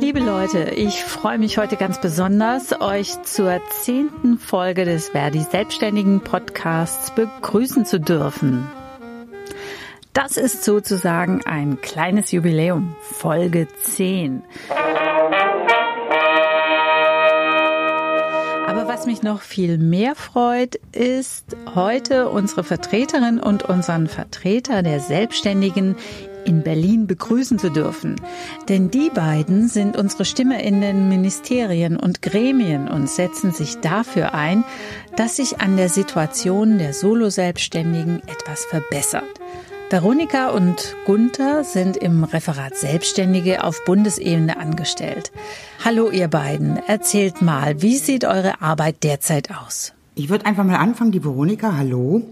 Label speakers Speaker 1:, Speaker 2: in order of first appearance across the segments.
Speaker 1: Liebe Leute, ich freue mich heute ganz besonders, euch zur zehnten Folge des Verdi Selbstständigen Podcasts begrüßen zu dürfen. Das ist sozusagen ein kleines Jubiläum, Folge 10. Aber was mich noch viel mehr freut, ist heute unsere Vertreterin und unseren Vertreter der Selbstständigen in Berlin begrüßen zu dürfen. Denn die beiden sind unsere Stimme in den Ministerien und Gremien und setzen sich dafür ein, dass sich an der Situation der Solo-Selbstständigen etwas verbessert. Veronika und Gunther sind im Referat Selbstständige auf Bundesebene angestellt. Hallo ihr beiden, erzählt mal, wie sieht eure Arbeit derzeit aus?
Speaker 2: Ich würde einfach mal anfangen, die Veronika, hallo.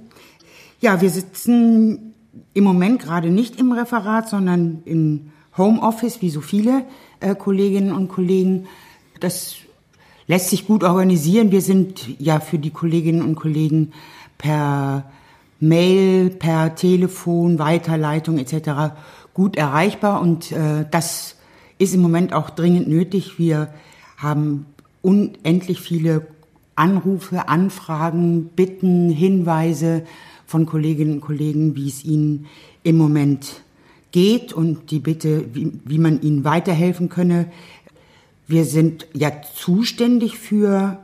Speaker 2: Ja, wir sitzen im Moment gerade nicht im Referat, sondern im Homeoffice, wie so viele äh, Kolleginnen und Kollegen. Das lässt sich gut organisieren. Wir sind ja für die Kolleginnen und Kollegen per Mail, per Telefon, Weiterleitung etc. gut erreichbar und äh, das ist im Moment auch dringend nötig. Wir haben unendlich viele Anrufe, Anfragen, Bitten, Hinweise von Kolleginnen und Kollegen, wie es ihnen im Moment geht und die Bitte, wie, wie man ihnen weiterhelfen könne. Wir sind ja zuständig für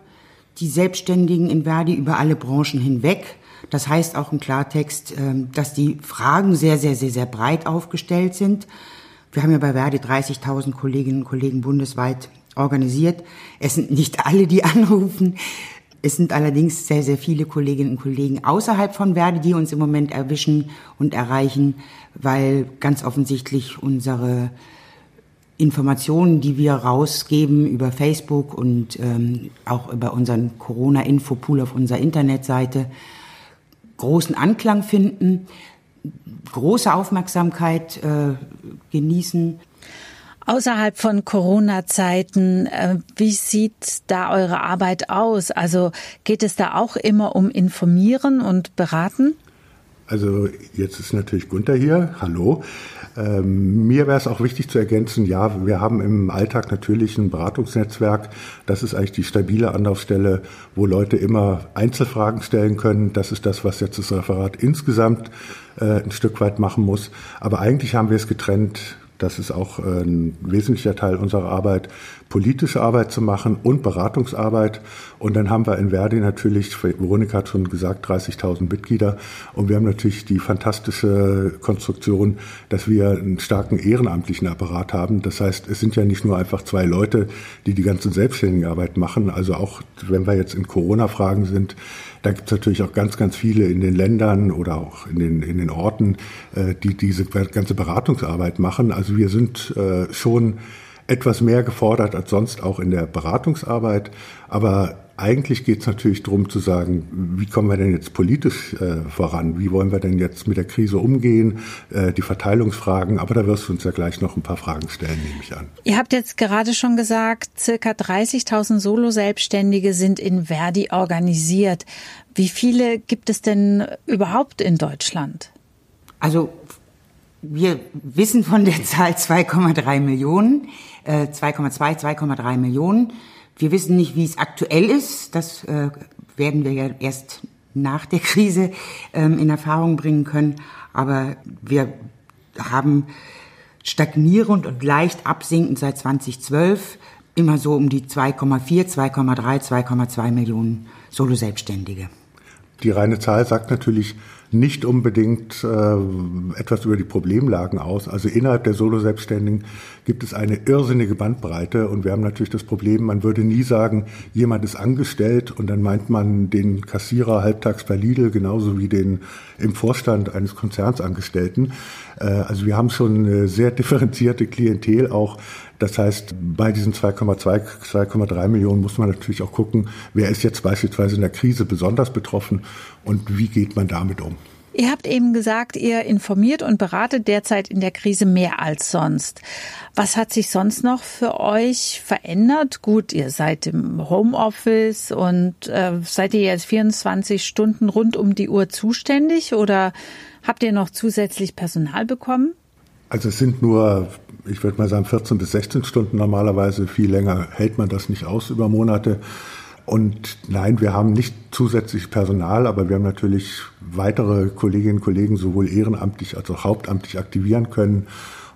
Speaker 2: die Selbstständigen in Verdi über alle Branchen hinweg. Das heißt auch im Klartext, ähm, dass die Fragen sehr, sehr, sehr, sehr breit aufgestellt sind. Wir haben ja bei Verdi 30.000 Kolleginnen und Kollegen bundesweit organisiert. Es sind nicht alle, die anrufen. Es sind allerdings sehr, sehr viele Kolleginnen und Kollegen außerhalb von Verdi, die uns im Moment erwischen und erreichen, weil ganz offensichtlich unsere Informationen, die wir rausgeben über Facebook und ähm, auch über unseren Corona-Infopool auf unserer Internetseite, großen Anklang finden, große Aufmerksamkeit äh, genießen.
Speaker 1: Außerhalb von Corona-Zeiten, äh, wie sieht da eure Arbeit aus? Also geht es da auch immer um Informieren und Beraten?
Speaker 3: Also jetzt ist natürlich Gunther hier. Hallo. Ähm, mir wäre es auch wichtig zu ergänzen, ja, wir haben im Alltag natürlich ein Beratungsnetzwerk. Das ist eigentlich die stabile Anlaufstelle, wo Leute immer Einzelfragen stellen können. Das ist das, was jetzt das Referat insgesamt äh, ein Stück weit machen muss. Aber eigentlich haben wir es getrennt das ist auch äh, ein wesentlicher Teil unserer Arbeit, politische Arbeit zu machen und Beratungsarbeit. Und dann haben wir in Verdi natürlich, Veronika hat schon gesagt, 30.000 Mitglieder. Und wir haben natürlich die fantastische Konstruktion, dass wir einen starken ehrenamtlichen Apparat haben. Das heißt, es sind ja nicht nur einfach zwei Leute, die die ganze selbstständige Arbeit machen. Also auch, wenn wir jetzt in Corona-Fragen sind, da gibt es natürlich auch ganz, ganz viele in den Ländern oder auch in den, in den Orten, äh, die diese ganze Beratungsarbeit machen. Also wir sind äh, schon etwas mehr gefordert als sonst auch in der Beratungsarbeit. Aber eigentlich geht es natürlich darum zu sagen, wie kommen wir denn jetzt politisch äh, voran? Wie wollen wir denn jetzt mit der Krise umgehen? Äh, die Verteilungsfragen, aber da wirst du uns ja gleich noch ein paar Fragen stellen, nehme ich an.
Speaker 1: Ihr habt jetzt gerade schon gesagt, circa 30.000 Solo-Selbstständige sind in Verdi organisiert. Wie viele gibt es denn überhaupt in Deutschland?
Speaker 2: Also wir wissen von der Zahl 2,3 Millionen, äh, 2,2, 2,3 Millionen. Wir wissen nicht, wie es aktuell ist. Das äh, werden wir ja erst nach der Krise ähm, in Erfahrung bringen können. Aber wir haben stagnierend und leicht absinkend seit 2012 immer so um die 2,4, 2,3, 2,2 Millionen Solo-Selbstständige.
Speaker 3: Die reine Zahl sagt natürlich nicht unbedingt äh, etwas über die Problemlagen aus. Also innerhalb der Solo-Selbstständigen gibt es eine irrsinnige Bandbreite und wir haben natürlich das Problem, man würde nie sagen, jemand ist angestellt und dann meint man den Kassierer halbtags bei Lidl genauso wie den im Vorstand eines Konzerns Angestellten. Äh, also wir haben schon eine sehr differenzierte Klientel auch. Das heißt, bei diesen 2,2, 2,3 Millionen muss man natürlich auch gucken, wer ist jetzt beispielsweise in der Krise besonders betroffen und wie geht man damit um?
Speaker 1: Ihr habt eben gesagt, ihr informiert und beratet derzeit in der Krise mehr als sonst. Was hat sich sonst noch für euch verändert? Gut, ihr seid im Homeoffice und äh, seid ihr jetzt 24 Stunden rund um die Uhr zuständig oder habt ihr noch zusätzlich Personal bekommen?
Speaker 3: Also es sind nur, ich würde mal sagen, 14 bis 16 Stunden normalerweise. Viel länger hält man das nicht aus über Monate. Und nein, wir haben nicht zusätzlich Personal, aber wir haben natürlich weitere Kolleginnen und Kollegen sowohl ehrenamtlich als auch hauptamtlich aktivieren können.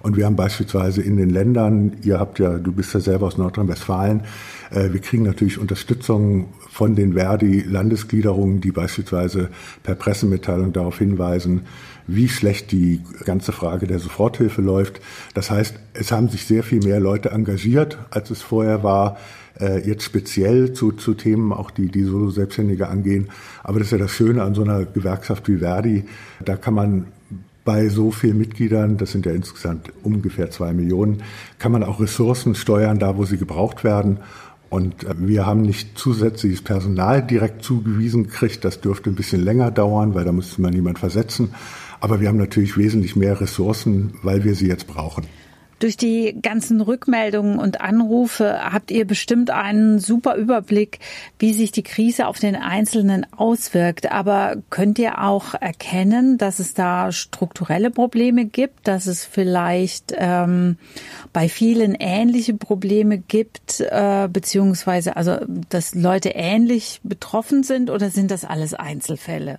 Speaker 3: Und wir haben beispielsweise in den Ländern, ihr habt ja, du bist ja selber aus Nordrhein-Westfalen, äh, wir kriegen natürlich Unterstützung von den Verdi-Landesgliederungen, die beispielsweise per Pressemitteilung darauf hinweisen, wie schlecht die ganze Frage der Soforthilfe läuft. Das heißt, es haben sich sehr viel mehr Leute engagiert, als es vorher war äh, jetzt speziell zu, zu Themen, auch die, die Solo-Selbstständige angehen. Aber das ist ja das Schöne an so einer Gewerkschaft wie Verdi. Da kann man bei so vielen Mitgliedern, das sind ja insgesamt ungefähr zwei Millionen, kann man auch Ressourcen steuern, da wo sie gebraucht werden. Und äh, wir haben nicht zusätzliches Personal direkt zugewiesen gekriegt. Das dürfte ein bisschen länger dauern, weil da müsste man niemand versetzen. Aber wir haben natürlich wesentlich mehr Ressourcen, weil wir sie jetzt brauchen.
Speaker 1: Durch die ganzen Rückmeldungen und Anrufe habt ihr bestimmt einen super Überblick, wie sich die Krise auf den Einzelnen auswirkt. Aber könnt ihr auch erkennen, dass es da strukturelle Probleme gibt, dass es vielleicht ähm, bei vielen ähnliche Probleme gibt, äh, beziehungsweise also dass Leute ähnlich betroffen sind oder sind das alles Einzelfälle?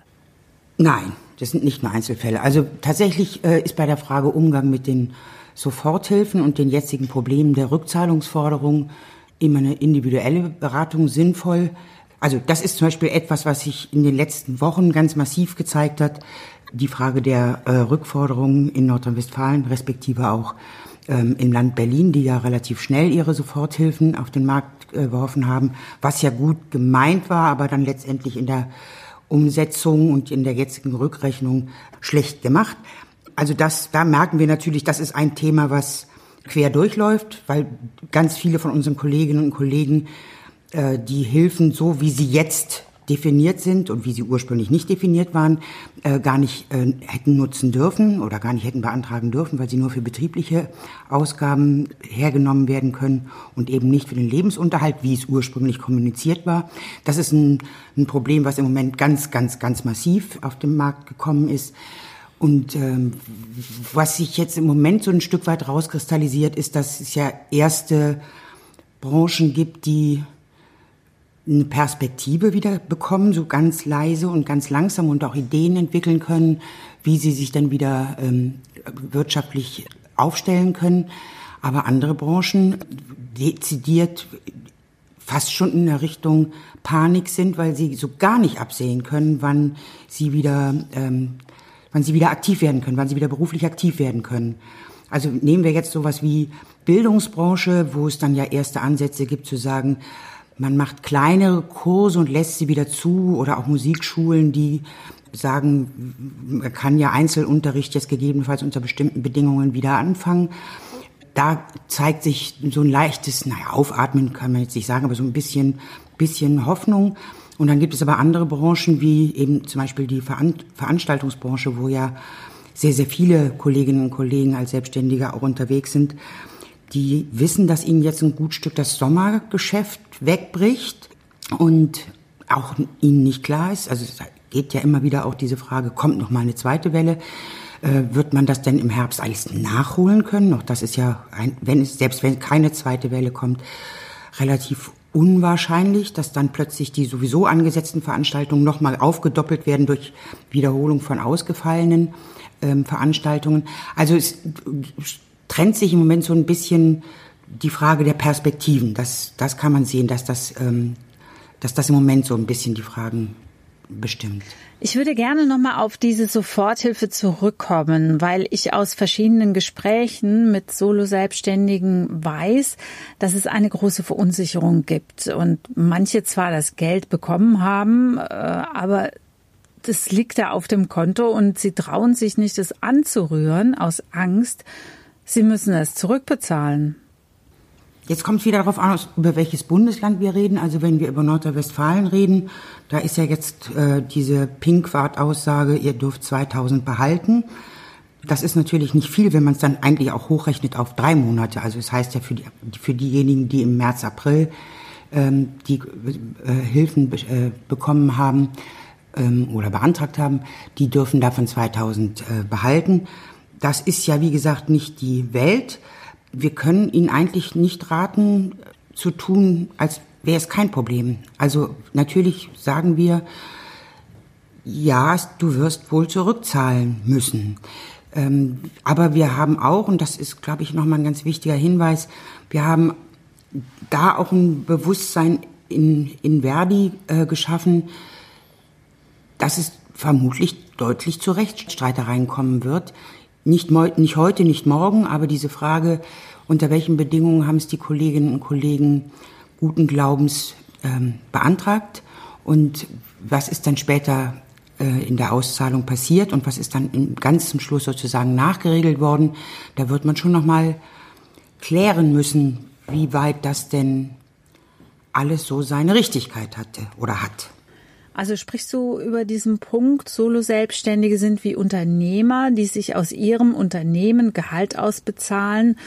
Speaker 2: Nein, das sind nicht nur Einzelfälle. Also tatsächlich äh, ist bei der Frage Umgang mit den Soforthilfen und den jetzigen Problemen der Rückzahlungsforderung immer eine individuelle Beratung sinnvoll. Also das ist zum Beispiel etwas, was sich in den letzten Wochen ganz massiv gezeigt hat. Die Frage der äh, Rückforderungen in Nordrhein-Westfalen, respektive auch ähm, im Land Berlin, die ja relativ schnell ihre Soforthilfen auf den Markt äh, geworfen haben, was ja gut gemeint war, aber dann letztendlich in der Umsetzung und in der jetzigen Rückrechnung schlecht gemacht. Also das, da merken wir natürlich, das ist ein Thema, was quer durchläuft, weil ganz viele von unseren Kolleginnen und Kollegen äh, die Hilfen, so wie sie jetzt definiert sind und wie sie ursprünglich nicht definiert waren, äh, gar nicht äh, hätten nutzen dürfen oder gar nicht hätten beantragen dürfen, weil sie nur für betriebliche Ausgaben hergenommen werden können und eben nicht für den Lebensunterhalt, wie es ursprünglich kommuniziert war. Das ist ein, ein Problem, was im Moment ganz, ganz, ganz massiv auf den Markt gekommen ist. Und ähm, was sich jetzt im Moment so ein Stück weit rauskristallisiert, ist, dass es ja erste Branchen gibt, die eine Perspektive wieder bekommen, so ganz leise und ganz langsam und auch Ideen entwickeln können, wie sie sich dann wieder ähm, wirtschaftlich aufstellen können. Aber andere Branchen dezidiert fast schon in der Richtung Panik sind, weil sie so gar nicht absehen können, wann sie wieder ähm, wann sie wieder aktiv werden können, wann sie wieder beruflich aktiv werden können. Also nehmen wir jetzt sowas wie Bildungsbranche, wo es dann ja erste Ansätze gibt zu sagen, man macht kleinere Kurse und lässt sie wieder zu oder auch Musikschulen, die sagen, man kann ja Einzelunterricht jetzt gegebenenfalls unter bestimmten Bedingungen wieder anfangen. Da zeigt sich so ein leichtes, naja, Aufatmen kann man jetzt nicht sagen, aber so ein bisschen, bisschen Hoffnung. Und dann gibt es aber andere Branchen, wie eben zum Beispiel die Veranstaltungsbranche, wo ja sehr, sehr viele Kolleginnen und Kollegen als Selbstständige auch unterwegs sind, die wissen, dass ihnen jetzt ein gut Stück das Sommergeschäft wegbricht und auch ihnen nicht klar ist, also es geht ja immer wieder auch diese Frage, kommt noch mal eine zweite Welle, äh, wird man das denn im Herbst alles nachholen können? Auch das ist ja, ein, wenn es, selbst wenn keine zweite Welle kommt, relativ unwahrscheinlich, dass dann plötzlich die sowieso angesetzten Veranstaltungen nochmal aufgedoppelt werden durch Wiederholung von ausgefallenen ähm, Veranstaltungen. Also es trennt sich im Moment so ein bisschen die Frage der Perspektiven. Das, das kann man sehen, dass das, ähm, dass das im Moment so ein bisschen die Fragen bestimmt.
Speaker 1: Ich würde gerne nochmal auf diese Soforthilfe zurückkommen, weil ich aus verschiedenen Gesprächen mit Solo-Selbstständigen weiß, dass es eine große Verunsicherung gibt und manche zwar das Geld bekommen haben, äh, aber das liegt da auf dem Konto und sie trauen sich nicht, es anzurühren aus Angst, sie müssen es zurückbezahlen.
Speaker 2: Jetzt kommt es wieder darauf an, über welches Bundesland wir reden. Also wenn wir über Nordrhein-Westfalen reden, da ist ja jetzt äh, diese Pinkwart-Aussage, ihr dürft 2000 behalten. Das ist natürlich nicht viel, wenn man es dann eigentlich auch hochrechnet auf drei Monate. Also es das heißt ja für, die, für diejenigen, die im März, April ähm, die äh, Hilfen äh, bekommen haben ähm, oder beantragt haben, die dürfen davon 2000 äh, behalten. Das ist ja, wie gesagt, nicht die Welt. Wir können Ihnen eigentlich nicht raten, zu tun, als wäre es kein Problem. Also natürlich sagen wir, ja, du wirst wohl zurückzahlen müssen. Ähm, aber wir haben auch, und das ist, glaube ich, nochmal ein ganz wichtiger Hinweis, wir haben da auch ein Bewusstsein in, in Verdi äh, geschaffen, dass es vermutlich deutlich zu Rechtsstreitereien kommen wird. Nicht, nicht heute, nicht morgen, aber diese Frage, unter welchen Bedingungen haben es die Kolleginnen und Kollegen guten Glaubens ähm, beantragt? Und was ist dann später äh, in der Auszahlung passiert? Und was ist dann im ganzen Schluss sozusagen nachgeregelt worden, da wird man schon noch mal klären müssen, wie weit das denn alles so seine Richtigkeit hatte oder hat.
Speaker 1: Also sprichst du über diesen Punkt, Solo-Selbstständige sind wie Unternehmer, die sich aus ihrem Unternehmen Gehalt ausbezahlen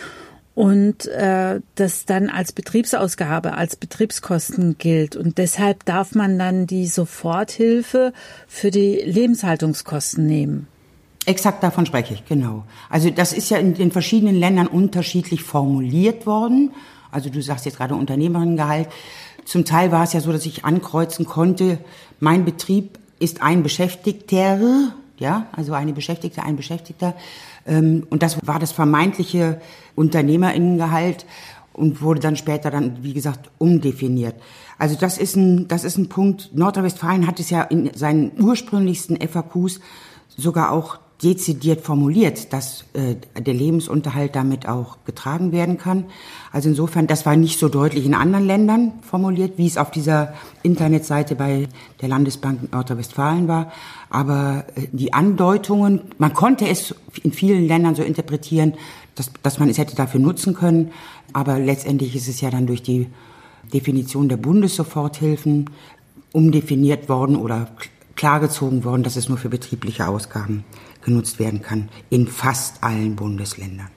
Speaker 1: und äh, das dann als Betriebsausgabe, als Betriebskosten gilt. Und deshalb darf man dann die Soforthilfe für die Lebenshaltungskosten nehmen.
Speaker 2: Exakt davon spreche ich, genau. Also das ist ja in den verschiedenen Ländern unterschiedlich formuliert worden. Also du sagst jetzt gerade Unternehmerinnengehalt. Zum Teil war es ja so, dass ich ankreuzen konnte, mein Betrieb ist ein Beschäftigter, ja, also eine Beschäftigte, ein Beschäftigter. Ähm, und das war das vermeintliche Unternehmerinnengehalt und wurde dann später dann, wie gesagt, umdefiniert. Also das ist ein, das ist ein Punkt. Nordrhein-Westfalen hat es ja in seinen ursprünglichsten FAQs sogar auch dezidiert formuliert, dass äh, der Lebensunterhalt damit auch getragen werden kann. Also insofern, das war nicht so deutlich in anderen Ländern formuliert, wie es auf dieser Internetseite bei der Landesbank Nordrhein-Westfalen war. Aber äh, die Andeutungen, man konnte es in vielen Ländern so interpretieren, dass, dass man es hätte dafür nutzen können. Aber letztendlich ist es ja dann durch die Definition der Bundessoforthilfen umdefiniert worden oder klargezogen worden, dass es nur für betriebliche Ausgaben genutzt werden kann in fast allen Bundesländern.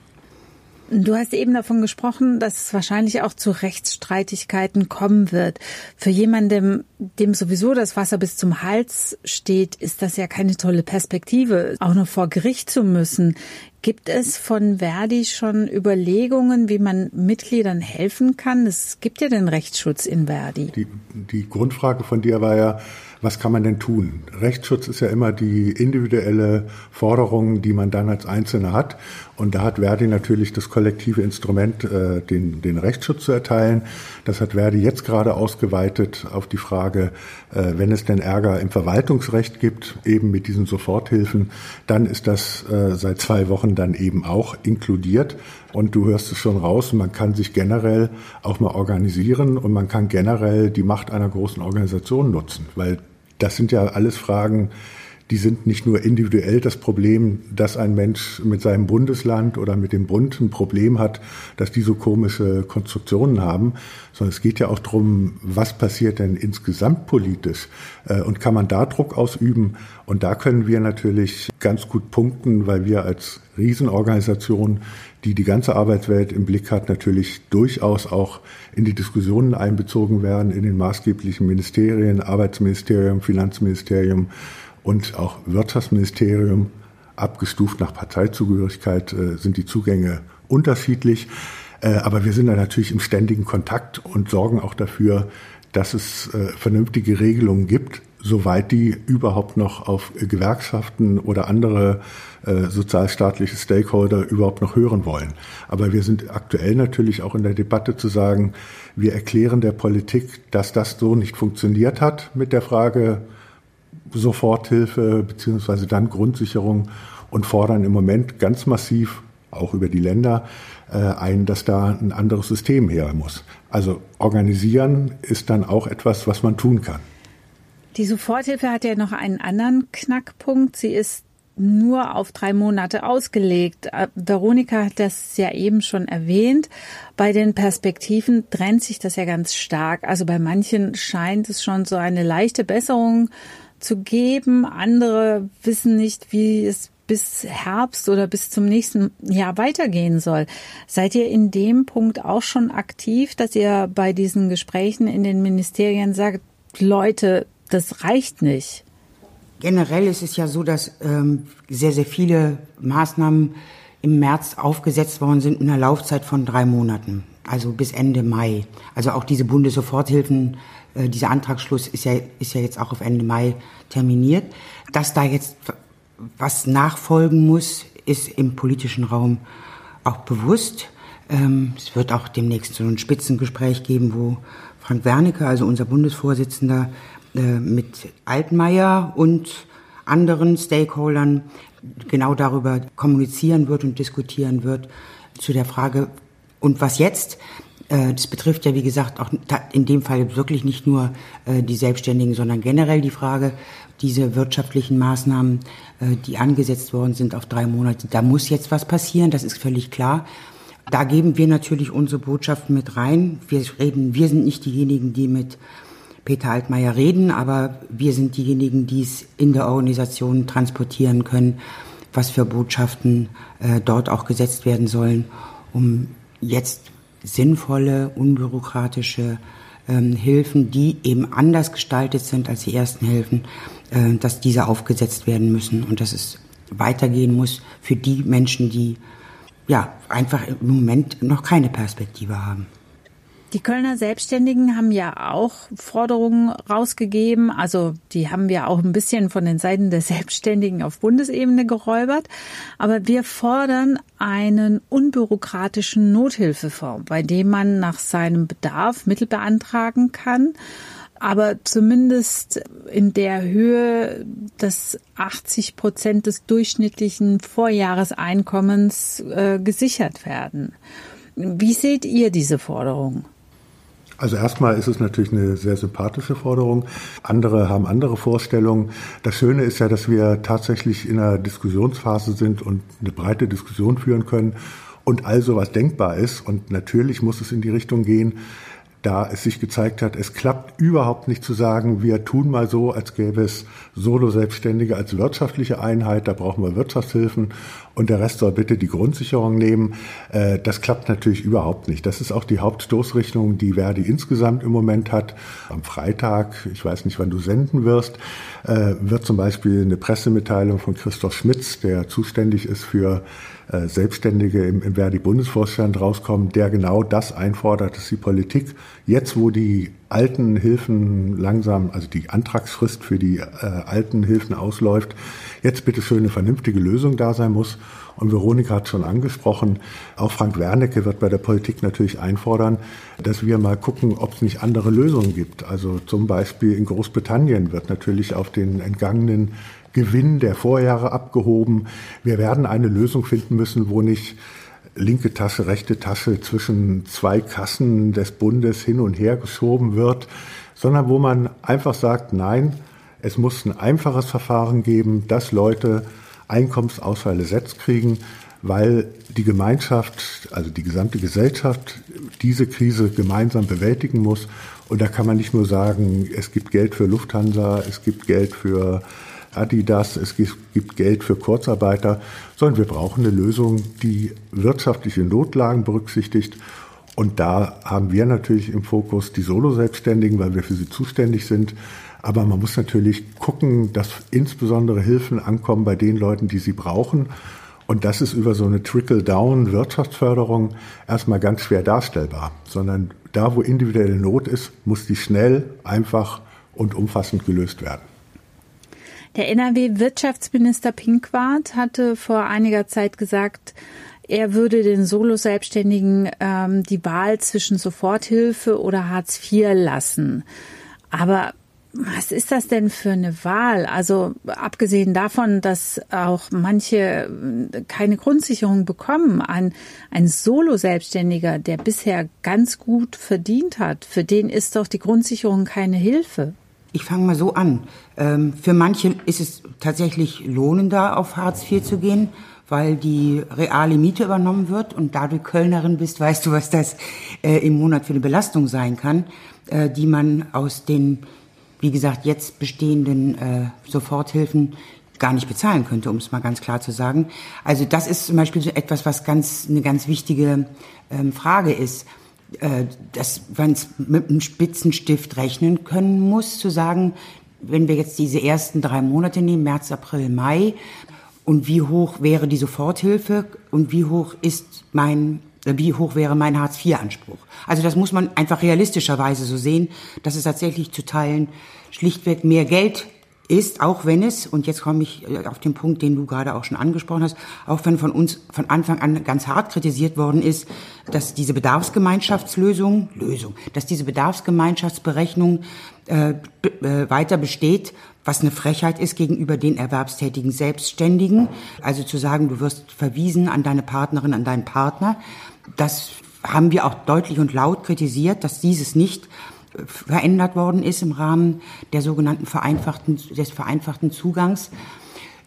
Speaker 1: Du hast eben davon gesprochen, dass es wahrscheinlich auch zu Rechtsstreitigkeiten kommen wird. Für jemanden, dem sowieso das Wasser bis zum Hals steht, ist das ja keine tolle Perspektive, auch noch vor Gericht zu müssen. Gibt es von Verdi schon Überlegungen, wie man Mitgliedern helfen kann? Es gibt ja den Rechtsschutz in Verdi.
Speaker 3: Die, die Grundfrage von dir war ja, was kann man denn tun? Rechtsschutz ist ja immer die individuelle Forderung, die man dann als Einzelner hat. Und da hat Verdi natürlich das kollektive Instrument, äh, den, den Rechtsschutz zu erteilen. Das hat Verdi jetzt gerade ausgeweitet auf die Frage, äh, wenn es denn Ärger im Verwaltungsrecht gibt, eben mit diesen Soforthilfen, dann ist das äh, seit zwei Wochen dann eben auch inkludiert. Und du hörst es schon raus, man kann sich generell auch mal organisieren und man kann generell die Macht einer großen Organisation nutzen, weil das sind ja alles Fragen, die sind nicht nur individuell das Problem, dass ein Mensch mit seinem Bundesland oder mit dem Bund ein Problem hat, dass die so komische Konstruktionen haben, sondern es geht ja auch darum, was passiert denn insgesamt politisch äh, und kann man da Druck ausüben. Und da können wir natürlich ganz gut punkten, weil wir als Riesenorganisation, die die ganze Arbeitswelt im Blick hat, natürlich durchaus auch in die Diskussionen einbezogen werden, in den maßgeblichen Ministerien, Arbeitsministerium, Finanzministerium, und auch Wirtschaftsministerium, abgestuft nach Parteizugehörigkeit, äh, sind die Zugänge unterschiedlich. Äh, aber wir sind da natürlich im ständigen Kontakt und sorgen auch dafür, dass es äh, vernünftige Regelungen gibt, soweit die überhaupt noch auf Gewerkschaften oder andere sozialstaatliche Stakeholder überhaupt noch hören wollen. Aber wir sind aktuell natürlich auch in der Debatte zu sagen, wir erklären der Politik, dass das so nicht funktioniert hat mit der Frage, Soforthilfe beziehungsweise dann Grundsicherung und fordern im Moment ganz massiv, auch über die Länder, äh, ein, dass da ein anderes System her muss. Also organisieren ist dann auch etwas, was man tun kann.
Speaker 1: Die Soforthilfe hat ja noch einen anderen Knackpunkt. Sie ist nur auf drei Monate ausgelegt. Äh, Veronika hat das ja eben schon erwähnt. Bei den Perspektiven trennt sich das ja ganz stark. Also bei manchen scheint es schon so eine leichte Besserung zu geben. Andere wissen nicht, wie es bis Herbst oder bis zum nächsten Jahr weitergehen soll. Seid ihr in dem Punkt auch schon aktiv, dass ihr bei diesen Gesprächen in den Ministerien sagt, Leute, das reicht nicht?
Speaker 2: generell ist es ja so, dass ähm, sehr, sehr viele Maßnahmen im März aufgesetzt worden sind in einer Laufzeit von drei Monaten, also bis Ende Mai. Also auch diese Bundessoforthilfen, äh, dieser Antragsschluss ist ja, ist ja jetzt auch auf Ende Mai terminiert. Dass da jetzt was nachfolgen muss, ist im politischen Raum auch bewusst. Ähm, es wird auch demnächst so ein Spitzengespräch geben, wo Frank Wernicke, also unser Bundesvorsitzender, äh, mit Altmaier und anderen Stakeholdern genau darüber kommunizieren wird und diskutieren wird zu der Frage, und was jetzt? Äh, das betrifft ja, wie gesagt, auch in dem Fall wirklich nicht nur äh, die Selbstständigen, sondern generell die Frage, diese wirtschaftlichen Maßnahmen, äh, die angesetzt worden sind auf drei Monate, da muss jetzt was passieren, das ist völlig klar. Da geben wir natürlich unsere Botschaften mit rein. Wir reden, wir sind nicht diejenigen, die mit Peter Altmaier reden, aber wir sind diejenigen, die es in der Organisation transportieren können, was für Botschaften dort auch gesetzt werden sollen, um jetzt sinnvolle, unbürokratische ähm, Hilfen, die eben anders gestaltet sind als die ersten Hilfen, äh, dass diese aufgesetzt werden müssen und dass es weitergehen muss für die Menschen, die ja einfach im Moment noch keine Perspektive haben.
Speaker 1: Die Kölner Selbstständigen haben ja auch Forderungen rausgegeben. Also die haben wir auch ein bisschen von den Seiten der Selbstständigen auf Bundesebene geräubert. Aber wir fordern einen unbürokratischen Nothilfefonds, bei dem man nach seinem Bedarf Mittel beantragen kann aber zumindest in der Höhe, dass 80 Prozent des durchschnittlichen Vorjahreseinkommens äh, gesichert werden. Wie seht ihr diese Forderung?
Speaker 3: Also erstmal ist es natürlich eine sehr sympathische Forderung. Andere haben andere Vorstellungen. Das Schöne ist ja, dass wir tatsächlich in einer Diskussionsphase sind und eine breite Diskussion führen können und also was denkbar ist. Und natürlich muss es in die Richtung gehen, da es sich gezeigt hat, es klappt überhaupt nicht zu sagen, wir tun mal so, als gäbe es Solo-Selbstständige als wirtschaftliche Einheit, da brauchen wir Wirtschaftshilfen und der Rest soll bitte die Grundsicherung nehmen. Äh, das klappt natürlich überhaupt nicht. Das ist auch die Hauptstoßrichtung, die Verdi insgesamt im Moment hat. Am Freitag, ich weiß nicht, wann du senden wirst, äh, wird zum Beispiel eine Pressemitteilung von Christoph Schmitz, der zuständig ist für Selbstständige im, im Verdi-Bundesvorstand rauskommen, der genau das einfordert, dass die Politik jetzt, wo die alten Hilfen langsam, also die Antragsfrist für die äh, alten Hilfen ausläuft, jetzt bitte schön eine vernünftige Lösung da sein muss. Und Veronika hat schon angesprochen, auch Frank Wernicke wird bei der Politik natürlich einfordern, dass wir mal gucken, ob es nicht andere Lösungen gibt. Also zum Beispiel in Großbritannien wird natürlich auf den entgangenen Gewinn der Vorjahre abgehoben. Wir werden eine Lösung finden müssen, wo nicht linke Tasche, rechte Tasche zwischen zwei Kassen des Bundes hin und her geschoben wird, sondern wo man einfach sagt, nein, es muss ein einfaches Verfahren geben, dass Leute Einkommensausfall ersetzt kriegen, weil die Gemeinschaft, also die gesamte Gesellschaft, diese Krise gemeinsam bewältigen muss. Und da kann man nicht nur sagen, es gibt Geld für Lufthansa, es gibt Geld für Adidas, es gibt Geld für Kurzarbeiter, sondern wir brauchen eine Lösung, die wirtschaftliche Notlagen berücksichtigt. Und da haben wir natürlich im Fokus die Solo-Selbstständigen, weil wir für sie zuständig sind. Aber man muss natürlich gucken, dass insbesondere Hilfen ankommen bei den Leuten, die sie brauchen. Und das ist über so eine Trickle-Down-Wirtschaftsförderung erstmal ganz schwer darstellbar, sondern da, wo individuelle Not ist, muss die schnell, einfach und umfassend gelöst werden.
Speaker 1: Der NRW-Wirtschaftsminister Pinkwart hatte vor einiger Zeit gesagt, er würde den Solo-Selbstständigen ähm, die Wahl zwischen Soforthilfe oder Hartz IV lassen. Aber was ist das denn für eine Wahl? Also abgesehen davon, dass auch manche keine Grundsicherung bekommen, ein, ein Solo-Selbstständiger, der bisher ganz gut verdient hat, für den ist doch die Grundsicherung keine Hilfe.
Speaker 2: Ich fange mal so an. Ähm, für manche ist es tatsächlich lohnender, auf Hartz IV zu gehen, weil die reale Miete übernommen wird und da du Kölnerin bist, weißt du, was das äh, im Monat für eine Belastung sein kann, äh, die man aus den, wie gesagt, jetzt bestehenden äh, Soforthilfen gar nicht bezahlen könnte, um es mal ganz klar zu sagen. Also das ist zum Beispiel so etwas, was ganz eine ganz wichtige ähm, Frage ist äh, dass man es mit einem Spitzenstift rechnen können muss, zu sagen, wenn wir jetzt diese ersten drei Monate nehmen, März, April, Mai, und wie hoch wäre die Soforthilfe und wie hoch ist mein wie hoch wäre mein Hartz-IV-Anspruch. Also das muss man einfach realistischerweise so sehen, dass es tatsächlich zu Teilen schlichtweg mehr Geld ist, auch wenn es, und jetzt komme ich äh, auf den Punkt, den du gerade auch schon angesprochen hast, auch wenn von uns von Anfang an ganz hart kritisiert worden ist, dass diese Bedarfsgemeinschaftslösung, Lösung, dass diese Bedarfsgemeinschaftsberechnung äh, äh, weiter besteht, was eine Frechheit ist gegenüber den erwerbstätigen Selbstständigen. Also zu sagen, du wirst verwiesen an deine Partnerin, an deinen Partner. Das haben wir auch deutlich und laut kritisiert, dass dieses nicht verändert worden ist im Rahmen der sogenannten vereinfachten, des vereinfachten Zugangs.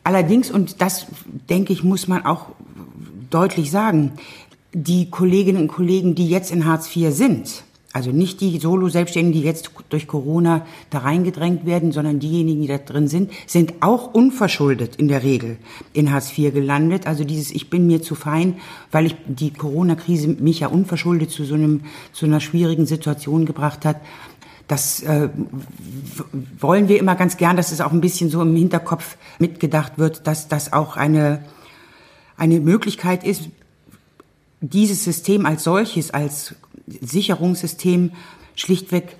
Speaker 2: Allerdings, und das denke ich, muss man auch deutlich sagen, die Kolleginnen und Kollegen, die jetzt in Hartz IV sind, also nicht die Solo-Selbstständigen, die jetzt durch Corona da reingedrängt werden, sondern diejenigen, die da drin sind, sind auch unverschuldet in der Regel in Hartz IV gelandet. Also dieses Ich bin mir zu fein, weil ich die Corona-Krise mich ja unverschuldet zu so einem, zu einer schwierigen Situation gebracht hat. Das äh, wollen wir immer ganz gern, dass es auch ein bisschen so im Hinterkopf mitgedacht wird, dass das auch eine, eine Möglichkeit ist, dieses System als solches, als Sicherungssystem schlichtweg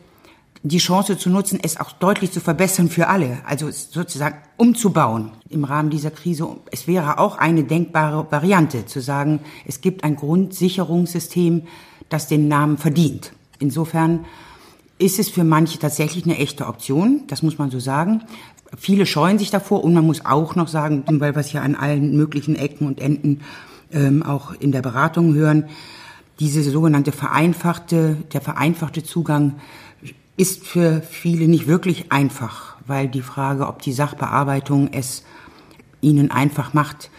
Speaker 2: die Chance zu nutzen, es auch deutlich zu verbessern für alle, also sozusagen umzubauen im Rahmen dieser Krise. Es wäre auch eine denkbare Variante zu sagen, es gibt ein Grundsicherungssystem, das den Namen verdient. Insofern ist es für manche tatsächlich eine echte Option, das muss man so sagen. Viele scheuen sich davor und man muss auch noch sagen, weil wir es ja an allen möglichen Ecken und Enden ähm, auch in der Beratung hören, diese sogenannte vereinfachte, der vereinfachte Zugang ist für viele nicht wirklich einfach, weil die Frage, ob die Sachbearbeitung es ihnen einfach macht,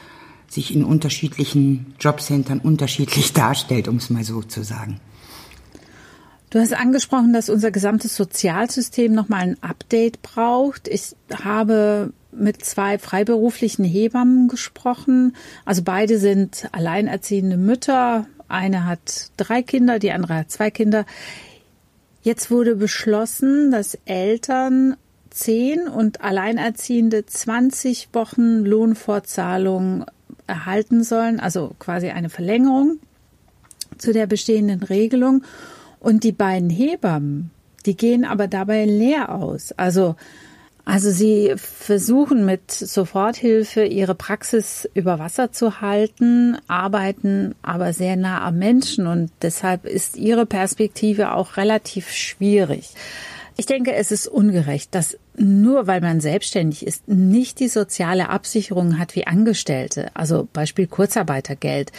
Speaker 2: sich in unterschiedlichen Jobcentern unterschiedlich darstellt, um es mal so zu sagen.
Speaker 1: Du hast angesprochen, dass unser gesamtes Sozialsystem nochmal ein Update braucht. Ich habe mit zwei freiberuflichen Hebammen gesprochen. Also beide sind alleinerziehende Mütter, eine hat drei Kinder, die andere hat zwei Kinder. Jetzt wurde beschlossen, dass Eltern zehn und Alleinerziehende 20 Wochen Lohnfortzahlung erhalten sollen, also quasi eine Verlängerung zu der bestehenden Regelung. Und die beiden Hebammen, die gehen aber dabei leer aus. Also also Sie versuchen mit Soforthilfe Ihre Praxis über Wasser zu halten, arbeiten aber sehr nah am Menschen und deshalb ist Ihre Perspektive auch relativ schwierig. Ich denke, es ist ungerecht, dass nur weil man selbstständig ist, nicht die soziale Absicherung hat wie Angestellte, also Beispiel Kurzarbeitergeld,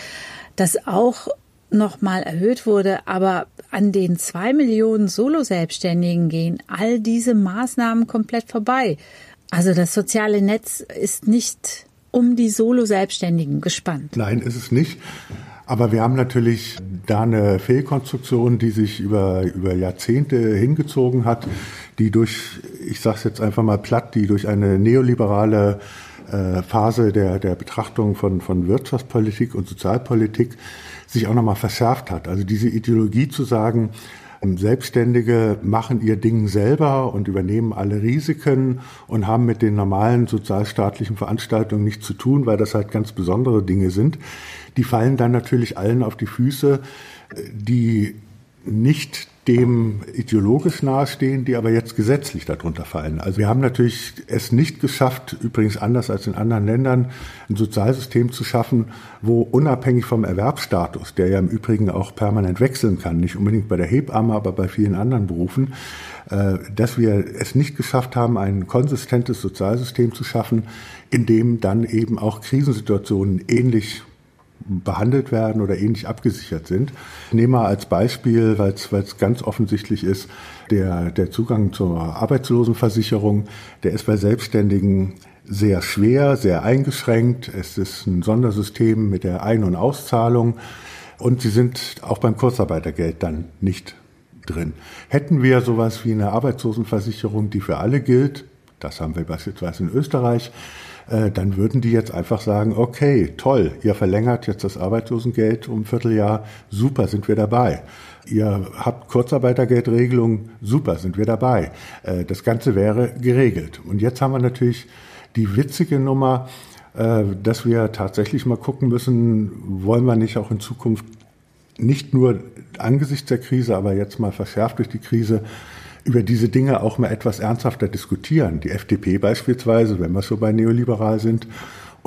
Speaker 1: dass auch nochmal erhöht wurde, aber an den zwei Millionen Solo-Selbstständigen gehen all diese Maßnahmen komplett vorbei. Also das soziale Netz ist nicht um die Solo-Selbstständigen gespannt.
Speaker 3: Nein, ist es nicht. Aber wir haben natürlich da eine Fehlkonstruktion, die sich über, über Jahrzehnte hingezogen hat, die durch, ich sage es jetzt einfach mal platt, die durch eine neoliberale äh, Phase der, der Betrachtung von, von Wirtschaftspolitik und Sozialpolitik sich auch nochmal verschärft hat. Also diese Ideologie zu sagen, ähm, Selbstständige machen ihr Ding selber und übernehmen alle Risiken und haben mit den normalen sozialstaatlichen Veranstaltungen nichts zu tun, weil das halt ganz besondere Dinge sind. Die fallen dann natürlich allen auf die Füße, äh, die nicht dem ideologisch nahestehen, die aber jetzt gesetzlich darunter fallen. Also wir haben natürlich es nicht geschafft, übrigens anders als in anderen Ländern, ein Sozialsystem zu schaffen, wo unabhängig vom Erwerbsstatus, der ja im Übrigen auch permanent wechseln kann, nicht unbedingt bei der Hebamme, aber bei vielen anderen Berufen, äh, dass wir es nicht geschafft haben, ein konsistentes Sozialsystem zu schaffen, in dem dann eben auch Krisensituationen ähnlich behandelt werden oder ähnlich abgesichert sind. Ich nehme mal als Beispiel, weil es ganz offensichtlich ist, der, der Zugang zur Arbeitslosenversicherung, der ist bei Selbstständigen sehr schwer, sehr eingeschränkt. Es ist ein Sondersystem mit der Ein- und Auszahlung und sie sind auch beim Kurzarbeitergeld dann nicht drin. Hätten wir sowas wie eine Arbeitslosenversicherung, die für alle gilt, das haben wir beispielsweise in Österreich, äh, dann würden die jetzt einfach sagen, okay, toll, ihr verlängert jetzt das Arbeitslosengeld um ein Vierteljahr, super, sind wir dabei. Ihr habt Kurzarbeitergeldregelung, super, sind wir dabei. Äh, das Ganze wäre geregelt. Und jetzt haben wir natürlich die witzige Nummer, äh, dass wir tatsächlich mal gucken müssen, wollen wir nicht auch in Zukunft nicht nur angesichts der Krise, aber jetzt mal verschärft durch die Krise, über diese Dinge auch mal etwas ernsthafter diskutieren. Die FDP beispielsweise, wenn wir so bei neoliberal sind,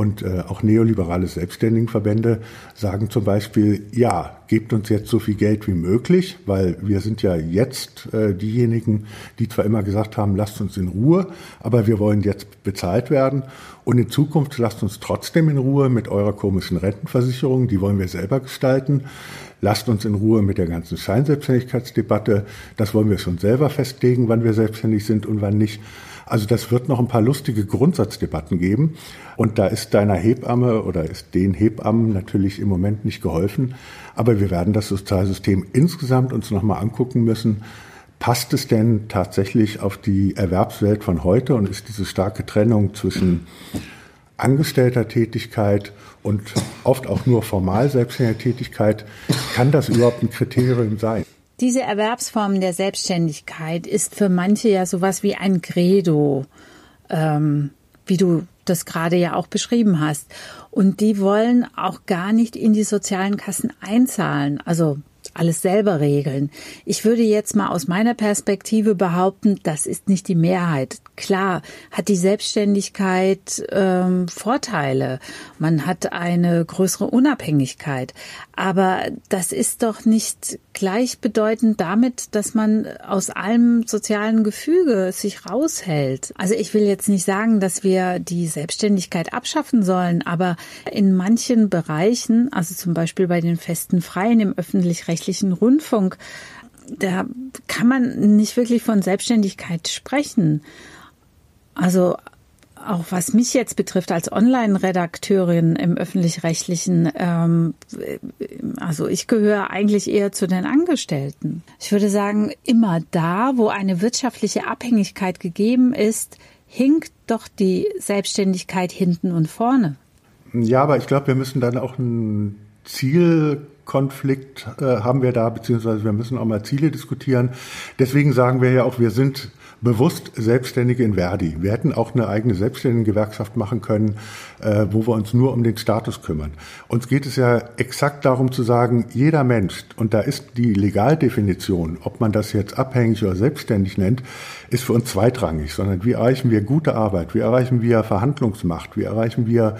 Speaker 3: und äh, auch neoliberale Selbstständigenverbände sagen zum Beispiel, ja, gebt uns jetzt so viel Geld wie möglich, weil wir sind ja jetzt äh, diejenigen, die zwar immer gesagt haben, lasst uns in Ruhe, aber wir wollen jetzt bezahlt werden. Und in Zukunft lasst uns trotzdem in Ruhe mit eurer komischen Rentenversicherung, die wollen wir selber gestalten. Lasst uns in Ruhe mit der ganzen Scheinselbstständigkeitsdebatte. Das wollen wir schon selber festlegen, wann wir selbstständig sind und wann nicht. Also das wird noch ein paar lustige Grundsatzdebatten geben. Und da ist deiner Hebamme oder ist den Hebammen natürlich im Moment nicht geholfen. Aber wir werden das Sozialsystem insgesamt uns nochmal angucken müssen. Passt es denn tatsächlich auf die Erwerbswelt von heute und ist diese starke Trennung zwischen angestellter Tätigkeit und oft auch nur formal selbstständiger Tätigkeit, kann das überhaupt ein Kriterium sein?
Speaker 1: Diese Erwerbsform der Selbstständigkeit ist für manche ja sowas wie ein Credo, ähm, wie du das gerade ja auch beschrieben hast. Und die wollen auch gar nicht in die sozialen Kassen einzahlen. Also alles selber regeln. Ich würde jetzt mal aus meiner Perspektive behaupten, das ist nicht die Mehrheit. Klar hat die Selbstständigkeit ähm, Vorteile. Man hat eine größere Unabhängigkeit. Aber das ist doch nicht gleichbedeutend damit, dass man aus allem sozialen Gefüge sich raushält. Also ich will jetzt nicht sagen, dass wir die Selbstständigkeit abschaffen sollen, aber in manchen Bereichen, also zum Beispiel bei den festen Freien im öffentlich-rechtlichen Rundfunk, da kann man nicht wirklich von Selbstständigkeit sprechen. Also auch was mich jetzt betrifft als Online-Redakteurin im öffentlich-rechtlichen, ähm, also ich gehöre eigentlich eher zu den Angestellten. Ich würde sagen, immer da, wo eine wirtschaftliche Abhängigkeit gegeben ist, hinkt doch die Selbstständigkeit hinten und vorne.
Speaker 3: Ja, aber ich glaube, wir müssen dann auch ein Zielkonflikt äh, haben wir da, beziehungsweise wir müssen auch mal Ziele diskutieren. Deswegen sagen wir ja auch, wir sind bewusst Selbstständige in Verdi. Wir hätten auch eine eigene Selbstständigengewerkschaft machen können, äh, wo wir uns nur um den Status kümmern. Uns geht es ja exakt darum zu sagen, jeder Mensch, und da ist die Legaldefinition, ob man das jetzt abhängig oder selbstständig nennt, ist für uns zweitrangig, sondern wie erreichen wir gute Arbeit, wie erreichen wir Verhandlungsmacht, wie erreichen wir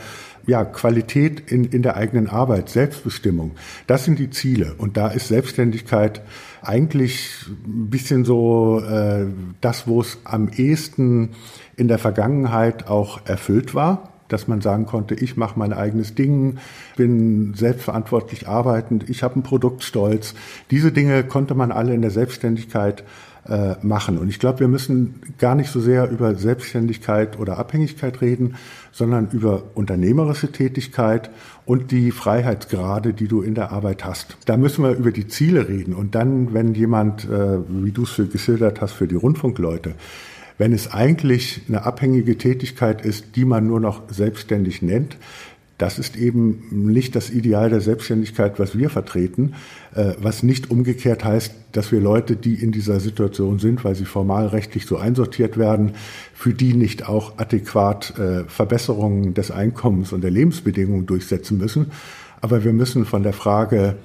Speaker 3: ja, Qualität in, in der eigenen Arbeit, Selbstbestimmung. Das sind die Ziele. Und da ist Selbstständigkeit eigentlich ein bisschen so äh, das, wo es am ehesten in der Vergangenheit auch erfüllt war dass man sagen konnte, ich mache mein eigenes Ding, bin selbstverantwortlich arbeitend, ich habe einen Produktstolz. Diese Dinge konnte man alle in der Selbstständigkeit äh, machen. Und ich glaube, wir müssen gar nicht so sehr über Selbstständigkeit oder Abhängigkeit reden, sondern über unternehmerische Tätigkeit und die Freiheitsgrade, die du in der Arbeit hast. Da müssen wir über die Ziele reden. Und dann, wenn jemand, äh, wie du es geschildert hast, für die Rundfunkleute, wenn es eigentlich eine abhängige Tätigkeit ist, die man nur noch selbstständig nennt, das ist eben nicht das Ideal der Selbstständigkeit, was wir vertreten, äh, was nicht umgekehrt heißt, dass wir Leute, die in dieser Situation sind, weil sie formal rechtlich so einsortiert werden, für die nicht auch adäquat äh, Verbesserungen des Einkommens und der Lebensbedingungen durchsetzen müssen. Aber wir müssen von der Frage,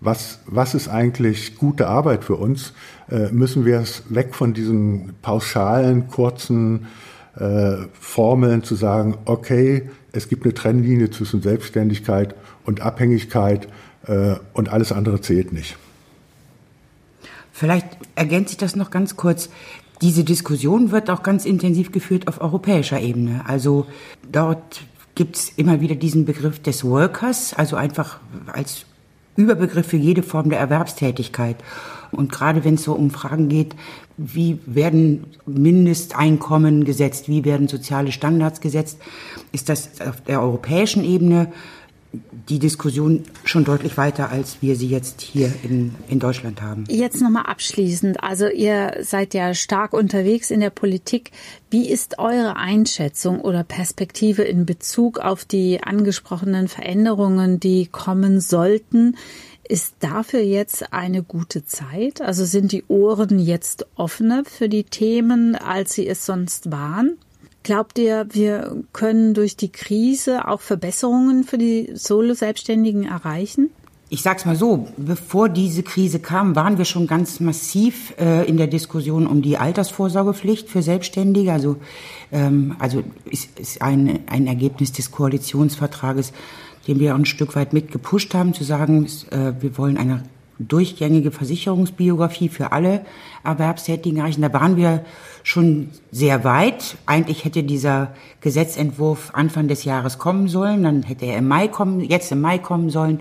Speaker 3: was, was ist eigentlich gute Arbeit für uns, äh, müssen wir es weg von diesen pauschalen, kurzen Formeln zu sagen, okay, es gibt eine Trennlinie zwischen Selbstständigkeit und Abhängigkeit äh, und alles andere zählt nicht.
Speaker 2: Vielleicht ergänze ich das noch ganz kurz. Diese Diskussion wird auch ganz intensiv geführt auf europäischer Ebene. Also dort gibt es immer wieder diesen Begriff des Workers, also einfach als Überbegriff für jede Form der Erwerbstätigkeit. Und gerade wenn es so um Fragen geht, wie werden Mindesteinkommen gesetzt, wie werden soziale Standards gesetzt, ist das auf der europäischen Ebene die Diskussion schon deutlich weiter, als wir sie jetzt hier in, in Deutschland haben.
Speaker 1: Jetzt nochmal abschließend. Also ihr seid ja stark unterwegs in der Politik. Wie ist eure Einschätzung oder Perspektive in Bezug auf die angesprochenen Veränderungen, die kommen sollten? Ist dafür jetzt eine gute Zeit? Also sind die Ohren jetzt offener für die Themen, als sie es sonst waren? Glaubt ihr, wir können durch die Krise auch Verbesserungen für die Solo-Selbstständigen erreichen?
Speaker 2: Ich sag's mal so, bevor diese Krise kam, waren wir schon ganz massiv äh, in der Diskussion um die Altersvorsorgepflicht für Selbstständige. Also, ähm, also ist, ist ein, ein Ergebnis des Koalitionsvertrages, den wir auch ein Stück weit mitgepusht haben, zu sagen, äh, wir wollen eine durchgängige Versicherungsbiografie für alle Erwerbstätigen erreichen. Da waren wir schon sehr weit. Eigentlich hätte dieser Gesetzentwurf Anfang des Jahres kommen sollen, dann hätte er im Mai kommen, jetzt im Mai kommen sollen.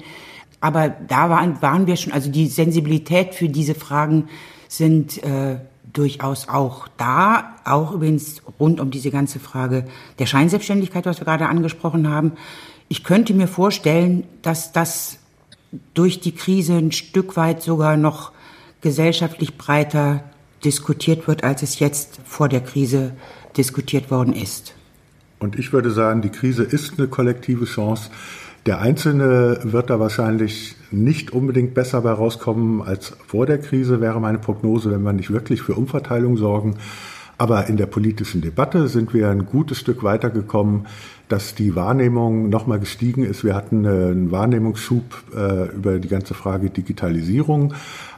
Speaker 2: Aber da waren, waren wir schon, also die Sensibilität für diese Fragen sind äh, durchaus auch da, auch übrigens rund um diese ganze Frage der Scheinselbstständigkeit, was wir gerade angesprochen haben. Ich könnte mir vorstellen, dass das durch die Krise ein Stück weit sogar noch gesellschaftlich breiter diskutiert wird, als es jetzt vor der Krise diskutiert worden ist.
Speaker 3: Und ich würde sagen, die Krise ist eine kollektive Chance. Der Einzelne wird da wahrscheinlich nicht unbedingt besser bei rauskommen als vor der Krise, wäre meine Prognose, wenn wir nicht wirklich für Umverteilung sorgen. Aber in der politischen Debatte sind wir ein gutes Stück weitergekommen, dass die Wahrnehmung nochmal gestiegen ist. Wir hatten einen Wahrnehmungsschub äh, über die ganze Frage Digitalisierung.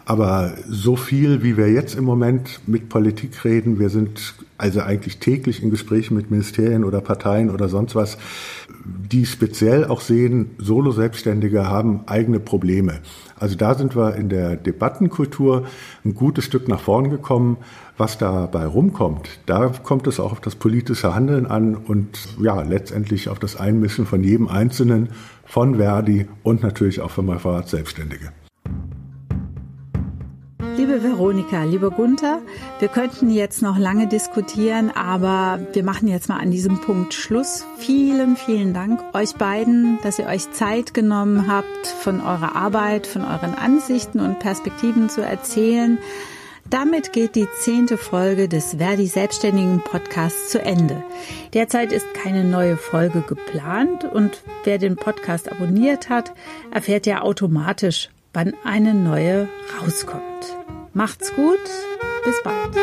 Speaker 3: Aber so viel, wie wir jetzt im Moment mit Politik reden, wir sind also eigentlich täglich in Gesprächen mit Ministerien oder Parteien oder sonst was, die speziell auch sehen, Solo-Selbstständige haben eigene Probleme. Also da sind wir in der Debattenkultur ein gutes Stück nach vorn gekommen. Was dabei rumkommt, da kommt es auch auf das politische Handeln an und ja, letztendlich auf das Einmischen von jedem Einzelnen, von Verdi und natürlich auch von Referat Selbstständige.
Speaker 1: Liebe Veronika, lieber Gunther, wir könnten jetzt noch lange diskutieren, aber wir machen jetzt mal an diesem Punkt Schluss. Vielen, vielen Dank euch beiden, dass ihr euch Zeit genommen habt, von eurer Arbeit, von euren Ansichten und Perspektiven zu erzählen. Damit geht die zehnte Folge des Verdi Selbstständigen Podcasts zu Ende. Derzeit ist keine neue Folge geplant und wer den Podcast abonniert hat, erfährt ja automatisch, wann eine neue rauskommt. Macht's gut, bis bald.